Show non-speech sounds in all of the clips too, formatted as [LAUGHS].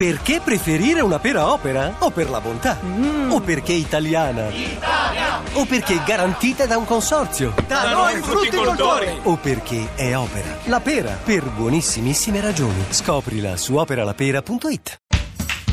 Perché preferire una pera opera? O per la bontà? O perché italiana? O perché garantita da un consorzio? Da noi frutticoltori! O perché è opera? La pera, per buonissimissime ragioni. Scoprila su operalapera.it.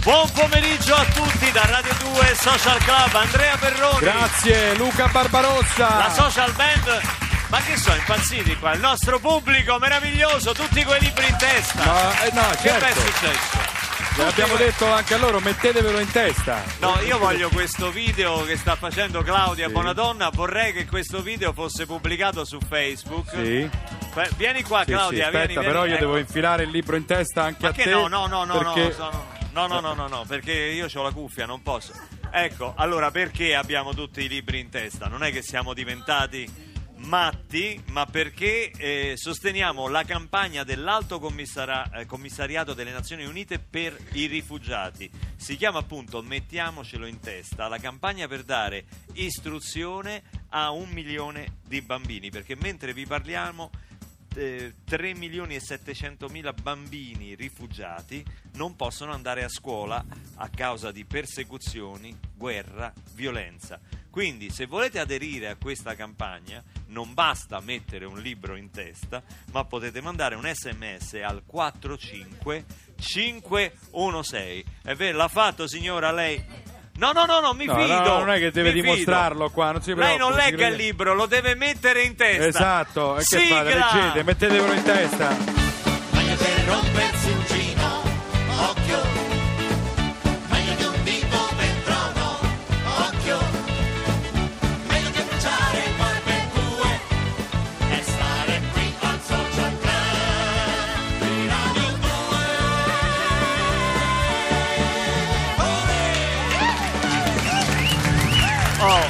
Buon pomeriggio a tutti da Radio 2 Social Club, Andrea Perroni, Grazie Luca Barbarossa. la Social Band. Ma che sono impazziti qua? Il nostro pubblico meraviglioso, tutti quei libri in testa. No, eh, no, Che certo. è successo? L'abbiamo detto anche a loro, mettetevelo in testa. No, io voglio questo video che sta facendo Claudia Sì. Bonadonna. Vorrei che questo video fosse pubblicato su Facebook. Sì. Vieni qua, Sì, sì, Claudia. aspetta, vieni, però vieni. io Ecco. devo infilare il libro in testa anche Ma a te. no, no, no, no, perché... no, sono- no, no, no, no, no, perché io ho la cuffia, non posso. Ecco, allora perché abbiamo tutti i libri in testa? Non è che siamo diventati matti, ma perché eh, sosteniamo la campagna dell'Alto Commissara- eh, Commissariato delle Nazioni Unite per i rifugiati. Si chiama appunto Mettiamocelo in testa, la campagna per dare istruzione a un milione di bambini, perché mentre vi parliamo eh, 3 milioni e 700 mila bambini rifugiati non possono andare a scuola a causa di persecuzioni, guerra, violenza. Quindi se volete aderire a questa campagna non basta mettere un libro in testa, ma potete mandare un sms al 45516. È vero, l'ha fatto signora lei? No, no, no, no, mi No, fido. no, no, non è che deve mi fido. dimostrarlo qua, non si Lei non legga il libro, lo deve mettere in testa. Esatto, e che Sigla! fate? Leggete, mettetevelo in testa. Oh,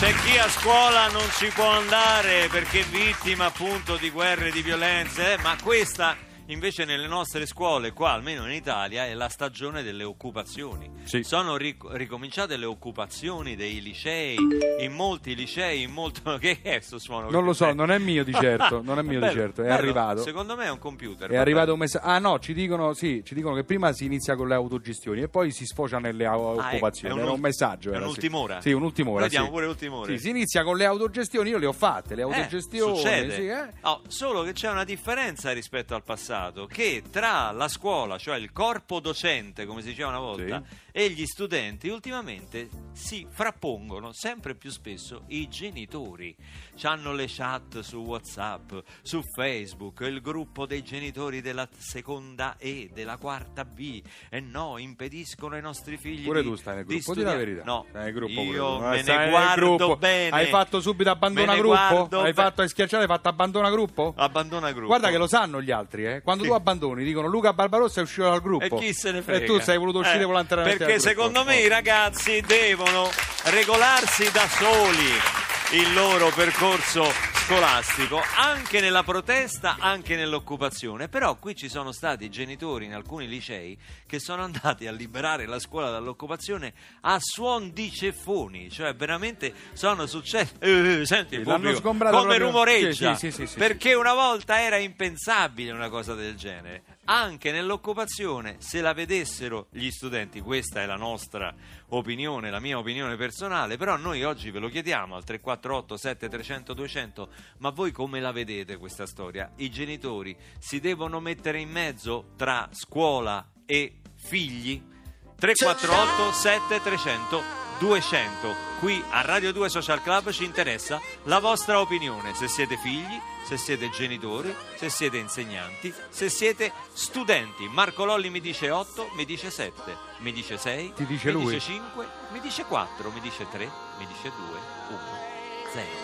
c'è chi a scuola non ci può andare perché è vittima appunto di guerre e di violenze, eh, ma questa invece nelle nostre scuole, qua almeno in Italia, è la stagione delle occupazioni. Sì. Sono ric- ricominciate le occupazioni dei licei, in molti licei, in molto... [LAUGHS] Che è sto suono? Non lo so, Eh. non è mio di certo, non è mio di Bello, certo, è bello. arrivato. Secondo me è un computer. È va arrivato un messaggio. Ah no, ci dicono, sì, ci dicono che prima si inizia con le autogestioni e poi si sfocia nelle au- Ah, occupazioni. è un Era un messaggio. è sì. un'ultima ora? Sì, un'ultima ora. Noi diamo sì. pure l'ultima ora. Sì, si inizia con le autogestioni, io le ho fatte, le Eh, autogestioni. succede. sì, eh. Oh, solo che c'è una differenza rispetto al passato, che tra la scuola, cioè il corpo docente, come si diceva una volta, e gli studenti, ultimamente si frappongono sempre più spesso i genitori. Hanno le chat su WhatsApp, su Facebook, il gruppo dei genitori della seconda E, della quarta B, e no, impediscono ai nostri figli Pure di, tu stai nel di gruppo, di la studiare. verità. No, Stai nel gruppo pure io tu. me Stai ne guardo bene. Hai fatto subito abbandona gruppo? Hai fatto hai schiacciato, hai fatto abbandona gruppo? Abbandona gruppo. Guarda che lo sanno gli altri, eh. Quando Sì. tu abbandoni, dicono Luca Barbarossa è uscito dal gruppo. E chi se ne frega? E tu sei voluto uscire Eh, volontariamente Perché secondo me i ragazzi devono regolarsi da soli il loro percorso scolastico, anche nella protesta, anche nell'occupazione. Però qui ci sono stati genitori in alcuni licei che sono andati a liberare la scuola dall'occupazione a suon di ceffoni, cioè veramente sono successi. Eh, senti il Sì, l'hanno pubblico come proprio- rumoreggia, sì, sì, sì, perché una volta era impensabile una cosa del genere. Anche nell'occupazione, se la vedessero gli studenti, questa è la nostra opinione, la mia opinione personale, però noi oggi ve lo chiediamo al 348 7300 200, ma voi come la vedete questa storia? I genitori si devono mettere in mezzo tra scuola e figli? 348 7300 200 qui a Radio 2 Social Club ci interessa la vostra opinione se siete figli se siete genitori se siete insegnanti se siite studenti Marco Lolli mi dice 8 mi dice 7 mi dice 6 Ti dice mi lui? dice 5 mi dice 4 mi dice 3 mi dice 2 1 0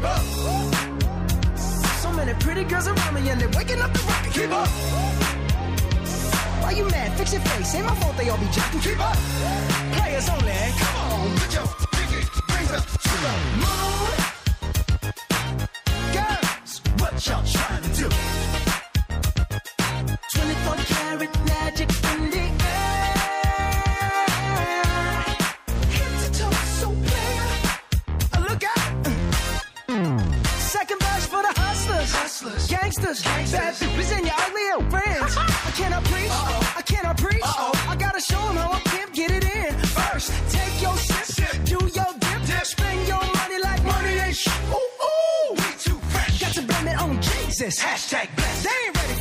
Keep up. So many pretty girls around me and they're waking up the rocket. Keep up. Why you mad? Fix your face. Ain't my fault they all be jacking. Keep up. Players only. Come on, put your pinky rings up to the moon. Girls, what y'all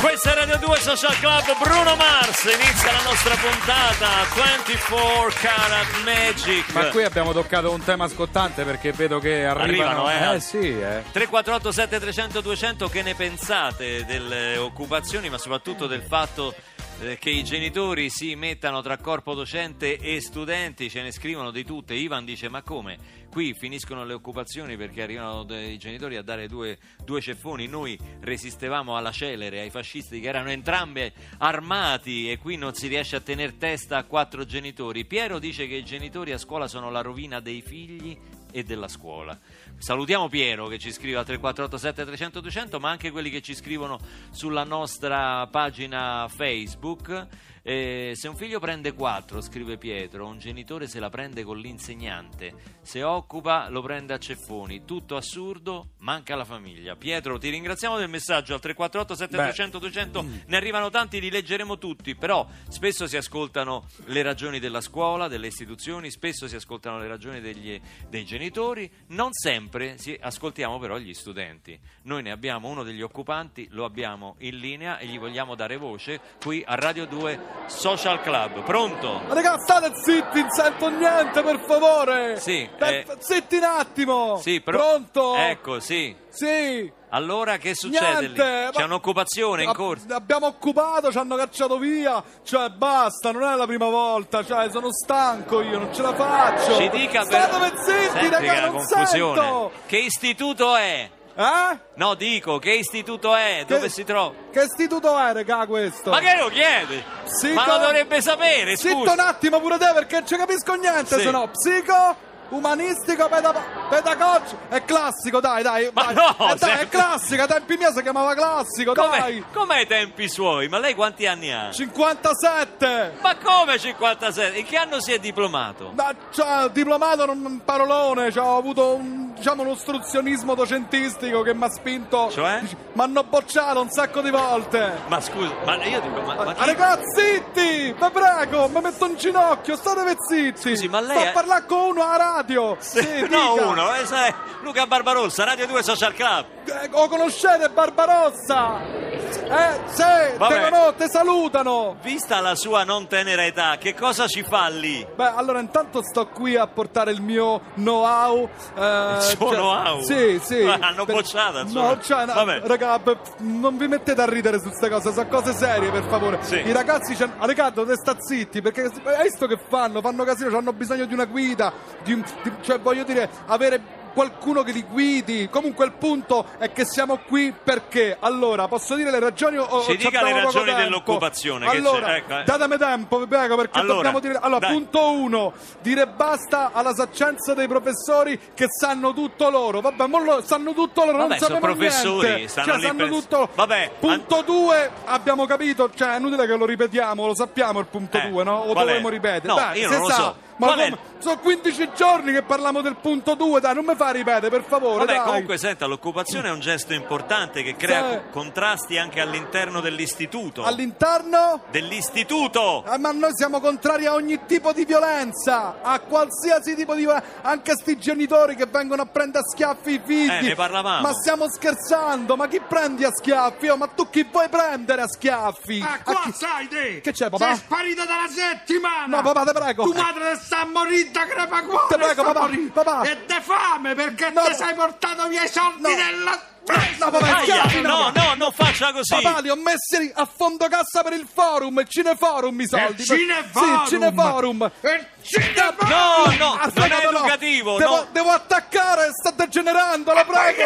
Questa è Radio 2 Social Club Bruno Mars, inizia la nostra puntata 24 Karat Magic. Ma qui abbiamo toccato un tema scottante perché vedo che arrivano. Arrivano, eh. eh sì, eh. 348 7300 200 che ne pensate delle occupazioni ma soprattutto del fatto che i genitori si mettano tra corpo docente e studenti ce ne scrivono di tutte. Ivan dice ma come? Qui finiscono le occupazioni perché arrivano dei genitori a dare due, due ceffoni. Noi resistevamo alla celere ai fascisti che erano entrambe armati e qui non si riesce a tener testa a quattro genitori. Piero dice che i genitori a scuola sono la rovina dei figli e della scuola. Salutiamo Piero che ci scrive al 3487 300 200, ma anche quelli che ci scrivono sulla nostra pagina Facebook. Eh, se un figlio prende 4, scrive Pietro, un genitore se la prende con l'insegnante, se occupa lo prende a ceffoni, tutto assurdo, manca la famiglia. Pietro, ti ringraziamo del messaggio al 348 7300 200, ne arrivano tanti, li leggeremo tutti, però spesso si ascoltano le ragioni della scuola, delle istituzioni, spesso si ascoltano le ragioni degli- dei genitori, non sempre si- ascoltiamo però gli studenti. Noi ne abbiamo uno degli occupanti, lo abbiamo in linea e gli vogliamo dare voce qui a Radio 2 Social Club. Pronto? Ma raga, state zitti, non sento niente, per favore! Sì, eh. Zitti un attimo! Sì, però- Pronto? Ecco, sì. Sì! Allora che succede Niente! lì? C'è ma- un'occupazione in corso? Abbiamo occupato, ci hanno cacciato via. Cioè, basta, non è la prima volta. Cioè, sono stanco io, non ce la faccio. Ci dica State per... dove zitti, Senti raga, che la non confusione. sento. Che istituto è? Eh? No, dico, che istituto è? Dove Che- si trova? Che istituto è, raga, questo? Ma che lo chiedi? Psico- Ma lo dovrebbe sapere, Zitto scusa. un attimo pure te perché non ci capisco niente, Sì. se no psico, umanistico, peda- pedagogico, è classico, dai, dai. Ma dai. no, Eh, dai, se- è classico, a tempi miei si chiamava classico, Com'è, dai. com'è i tempi suoi? Ma lei quanti anni ha? 57. Ma come 57? In che anno si è diplomato? Ma cioè, diplomato un parolone, cioè, ho avuto un, diciamo, un ostruzionismo docentistico che mi ha spinto. Cioè? Mi hanno bocciato un sacco di volte. Ma scusa, ma io dico, ma, ma chi- ragazzi, zitti! Vi prego, mi metto in ginocchio, state zitti! Scusi, ma lei Sto è- a parlare con uno alla radio! Sì, no, dica. uno, eh, sai, Luca Barbarossa, Radio 2 Social Club. Eh, Lo conoscete Barbarossa? Eh, sì, Vabbè. te, conosco, te salutano. Vista la sua non tenera età, che cosa ci fa lì? Beh, allora intanto sto qui a portare il mio know-how. eh, Il suo know-how? Sì, sì. [LAUGHS] Ma l'hanno bocciata, insomma. No, cioè, no, Vabbè. raga, non vi mettete a ridere su queste cose, sono cose serie, per favore. Sì. I ragazzi, c'han- ah, Riccardo, te sta zitti, perché hai visto che fanno? Fanno casino, hanno bisogno di una guida, di un- di- cioè voglio dire, avere qualcuno che li guidi. Comunque il punto è che siamo qui perché? Allora, posso dire le ragioni o Ci dica le ragioni dell'occupazione, che Allora, c'è, ecco, eh. datemi tempo, vi prego, perché Allora, dobbiamo dire... Allora, dai. punto uno, dire basta alla saccenza dei professori che sanno tutto loro. Vabbè, lo- sanno tutto loro, Vabbè, non sappiamo professori, niente. stanno Cioè, sanno per- tutto. Vabbè, Punto due, abbiamo capito, cioè è inutile che lo ripetiamo, lo sappiamo il punto Eh, due, no? O dovremmo ripetere? No, Dai, io non lo sa. so. Ma come? Sono 15 giorni che parliamo del punto 2, dai, non mi fa ripetere, per favore, Vabbè, dai. comunque senta, l'occupazione è un gesto importante che crea Sì. co- contrasti anche all'interno dell'istituto. All'interno Dell'istituto! Ah, ma noi siamo contrari a ogni tipo di violenza, a qualsiasi tipo di violenza, anche a sti genitori che vengono a prendere a schiaffi i figli. Eh, ne parlavamo. Ma stiamo scherzando, ma chi prendi a schiaffi? Oh, ma tu chi vuoi prendere a schiaffi? Ah, A qua chi- sai te! Che c'è, papà? Sei sparito dalla settimana! No, papà, te prego. Tu madre te sta morire da crepacuore! Te prego, papà, morire. papà. E de fame perché No, ti sei portato via i soldi No. della spesa! No, papà, Aia, schiaffi no, no, non faccia così! Papà, li ho messi a fondo cassa per il forum, il cineforum i soldi. Il cineforum! Sì, il cineforum. Il cineforum! No, no, Ah, non è no. educativo, Devo, no. devo attaccare, sta degenerando, lo prego.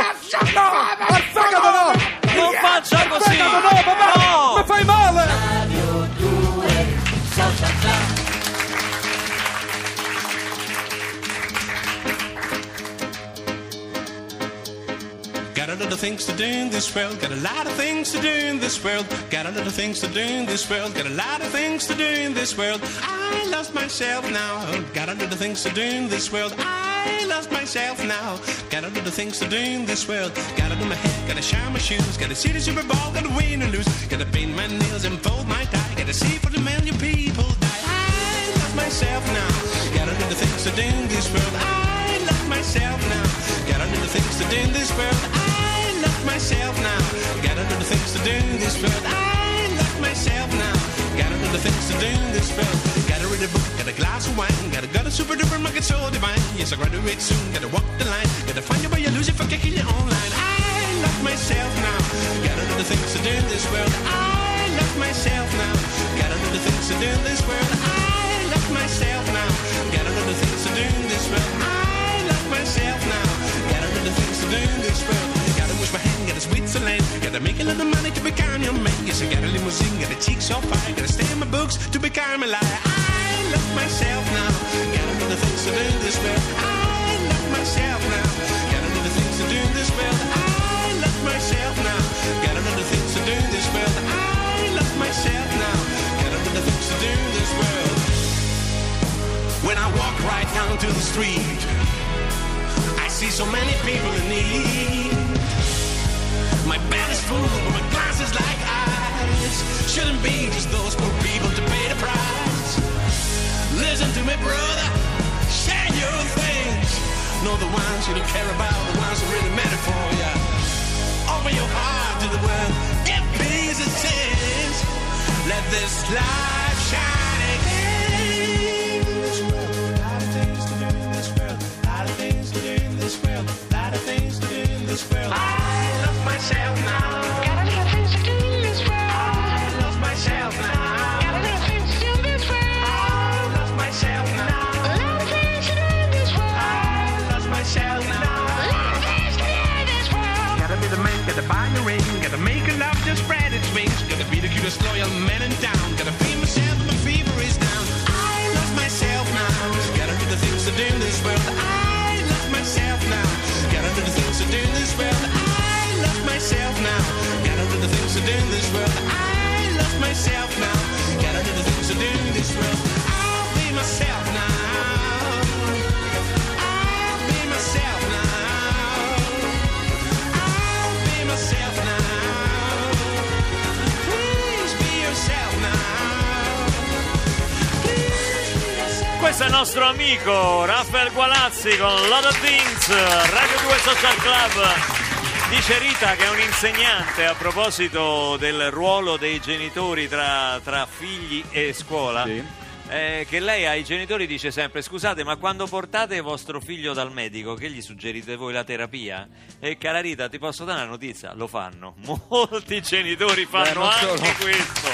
No, al fegato no. Non faccia Al così! fegato no, papà. No! Mi fai male. Got a lot of things to do in this world. Got a lot of things to do in this world. Got a lot of things to do in this world. Got a lot of things to do in this world. I lost myself now. Got a lot of things to do in this world. I lost myself now. Got a lot of things to do in this world. Gotta do my hair, gotta shine my shoes. Gotta see the Super Bowl, gotta win or lose. Gotta paint my nails and fold my tie. Gotta see for the million people die. I lost myself now. Got a lot of things to do in this world. I myself now. Got a lot of things to do in this world. I lost myself now. Got a lot of things to do in this world. I lost myself now. Got a lot of things to do in this world. Gotta read a book, got a glass of wine. Gotta go to super duper market so divine. Yes, I graduate soon. Gotta walk the line. Gotta find your way, you lose it for kicking it online. I lost myself now. Got a lot of things to do in this world. I lost myself now. Got a lot of things to do in this world. I lost myself now. Got a lot of things to do Of money to become your man. Yes, I got a limousine, got a cheek so fine. Gotta stay in my books to become a liar. I love myself now. Got a lot of things to do this world. I love myself now. Got a lot of things to do this world. I love myself now. Got a lot of things to do this world. I love myself now. Got a lot of things to do this world. When I walk right down to the street, I see so many people in need. My bed is full, but my glass is like ice. Shouldn't be just those poor people to pay the price. Listen to me, brother. Share your things. Know the ones you don't care about, the ones who really matter for you. Open your heart to the world. Give peace a chance. Let this light gotta make a love spread its. Gotta be the cutest loyal man in town. To do this world. I love myself now. Gotta do the things to do this world. I'll be myself now. I'll be myself now. Questo è il nostro amico Raffaele Gualazzi con Lot of Things, Radio 2 Social Club. Dice Rita che è un insegnante a proposito del ruolo dei genitori tra, tra figli e scuola. Sì. Eh, che lei ai genitori dice sempre: Scusate, ma quando portate vostro figlio dal medico, che gli suggerite voi la terapia? E cara Rita, ti posso dare una notizia? Lo fanno. [LAUGHS] Molti genitori fanno non anche solo. questo.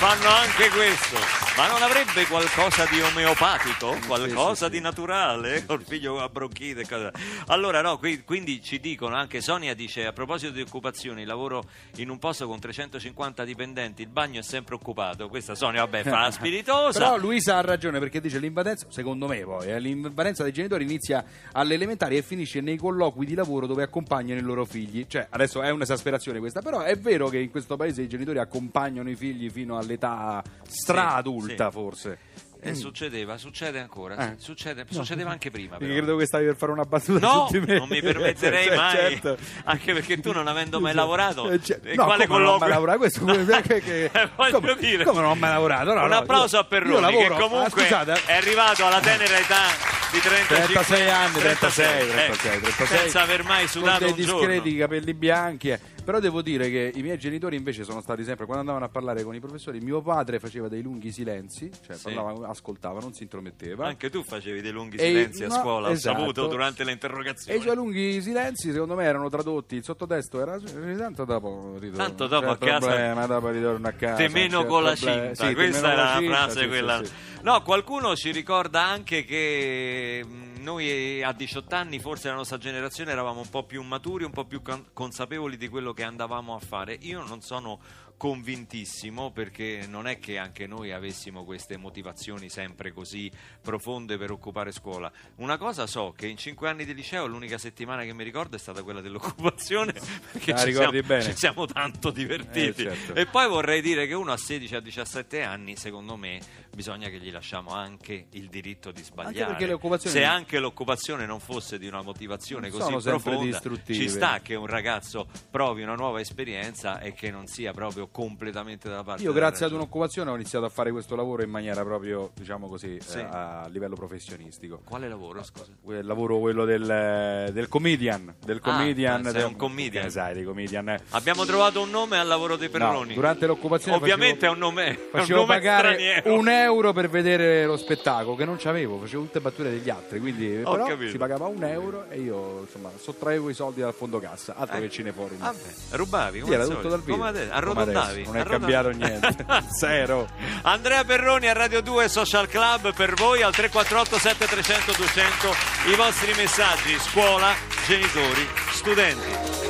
Fanno anche questo. Ma non avrebbe qualcosa di omeopatico? Qualcosa di naturale? [LAUGHS] Col figlio a bronchite? e cose- Allora, no, qui- quindi ci dicono, anche Sonia dice, a proposito di occupazioni, lavoro in un posto con 350 dipendenti, il bagno è sempre occupato. Questa Sonia, vabbè, fa [LAUGHS] spiritosa. Però Luisa ha ragione perché dice l'invadenza, secondo me poi, eh, l'invadenza dei genitori inizia alle elementari e finisce nei colloqui di lavoro dove accompagnano i loro figli. Cioè, adesso è un'esasperazione questa, però è vero che in questo paese i genitori accompagnano i figli fino all'età stra-adulta sì. forse. Eh, succedeva, succede ancora, Eh. succede- succedeva anche prima. Perché Però. credo che stavi per fare una battuta No, non mi permetterei [LAUGHS] Cioè, mai, certo. anche perché tu non avendo mai lavorato, Eh, cioè, no, quale come non ho mai colloquio? lavorato? Questo come- [LAUGHS] che- che- Eh, come- dire. come non ho mai lavorato? No, Un no, applauso io- a Perroni che comunque ah, è arrivato alla tenera età di 35 36 anni, 36, 36, eh, 36. senza aver mai sudato con un dei giorno. discreti capelli bianchi eh. Però devo dire che i miei genitori invece sono stati sempre quando andavano a parlare con i professori mio padre faceva dei lunghi silenzi cioè Sì. parlava, ascoltava non si intrometteva Anche tu facevi dei lunghi E- silenzi a no, scuola, ho esatto. saputo durante le e interrogazioni. i suoi lunghi silenzi secondo me erano tradotti il sottotesto era tanto dopo ritorno Tanto dopo c'è a casa- problema, dopo ritorno a casa Te meno c'è con la problema. cinta, Sì, te questa meno era con la cinta, frase sì, quella. sì, sì. No, qualcuno ci ricorda anche che mh, noi a 18 anni, forse la nostra generazione, eravamo un po' più maturi, un po' più con- consapevoli di quello che andavamo a fare. Io non sono convintissimo perché non è che anche noi avessimo queste motivazioni sempre così profonde per occupare scuola. Una cosa so che in cinque anni di liceo l'unica settimana che mi ricordo è stata quella dell'occupazione [LAUGHS] perché La ci ricordi siamo, bene? ci siamo tanto divertiti. Eh, certo. E poi vorrei dire che uno a 16 a 17 anni, secondo me, bisogna che gli lasciamo anche il diritto di sbagliare. le occupazioni- Se anche l'occupazione non fosse di una motivazione Non così profonda, ci sta che un ragazzo provi una nuova esperienza e che non sia proprio completamente dalla parte Io grazie ad un'occupazione ho iniziato a fare questo lavoro in maniera proprio, diciamo così, Sì. eh, a livello professionistico. Quale lavoro, scusa? Il lavoro quello del, del comedian, del comedian, ah, sei del- un comedian. Che sai, di comedian. eh. Abbiamo trovato un nome al lavoro dei Perroni. No, durante l'occupazione Ovviamente facevo- è un nome, è un Facevo nome pagare straniero. un euro per vedere lo spettacolo che non c'avevo, facevo tutte battute degli altri, quindi però capito. si pagava un euro e io insomma sottraevo i soldi dal fondo cassa, altro Eh. che cineforum. Vabbè, rubavi Sì, come era al tutto dal vivo. Come adesso, arrotondavi. Adesso, non è cambiato niente. [LAUGHS] Zero. Andrea Perroni a Radio 2 Social Club per voi al 348 7300 200 i vostri messaggi scuola, genitori, studenti.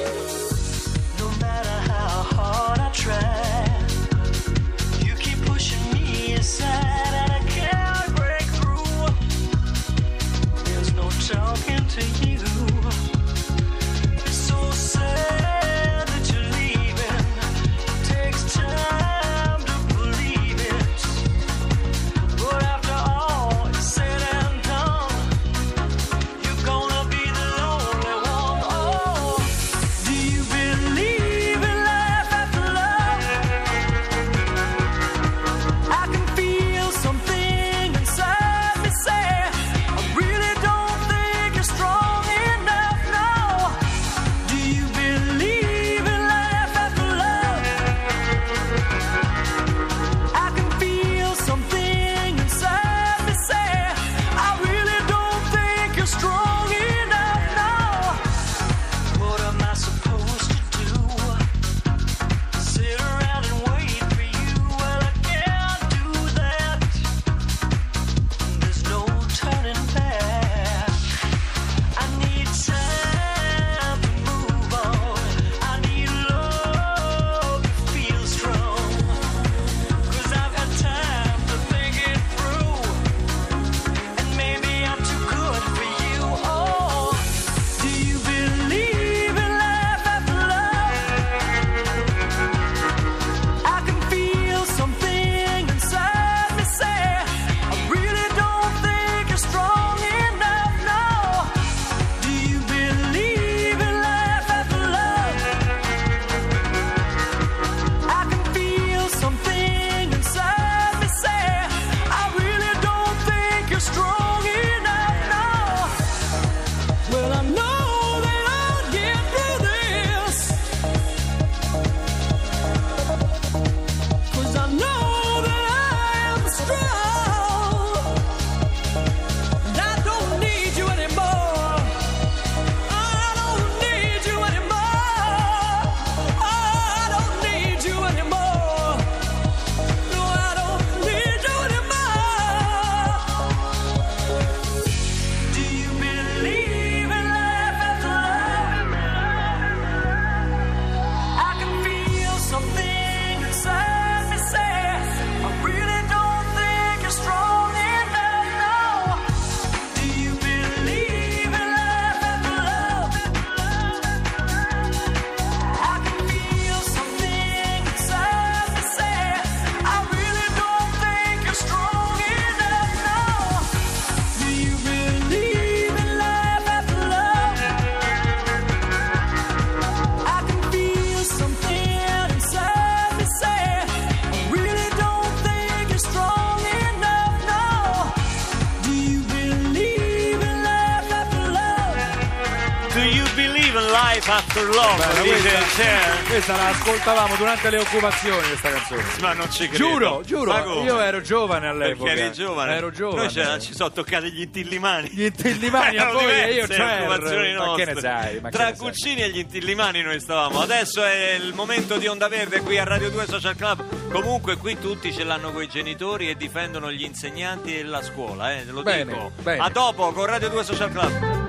Life After Love, Bella, dice questa, Cher. questa la ascoltavamo durante le occupazioni questa canzone. Ma non ci credo. Giuro, giuro, io ero giovane all'epoca. Perché eri giovane? Ero giovane. Noi ci sono toccati gli intillimani. Gli intillimani [LAUGHS] a voi e io occupazioni Ma che ne sai? Ma Tra? Guccini e gli intillimani noi stavamo. Adesso è il momento di Onda Verde qui a Radio 2 Social Club. Comunque qui tutti ce l'hanno coi genitori e difendono gli insegnanti e la scuola, eh, lo Bene, dico. bene. A dopo con Radio 2 Social Club.